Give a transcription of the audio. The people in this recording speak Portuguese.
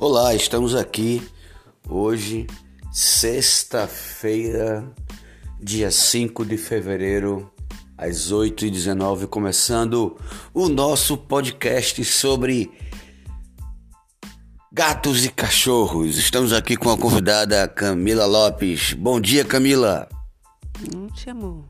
Olá, estamos aqui hoje, sexta-feira, dia 5 de fevereiro, às 8h19, começando o nosso podcast sobre gatos e cachorros. Estamos aqui com a convidada Camila Lopes. Bom dia, Camila. Não te amo.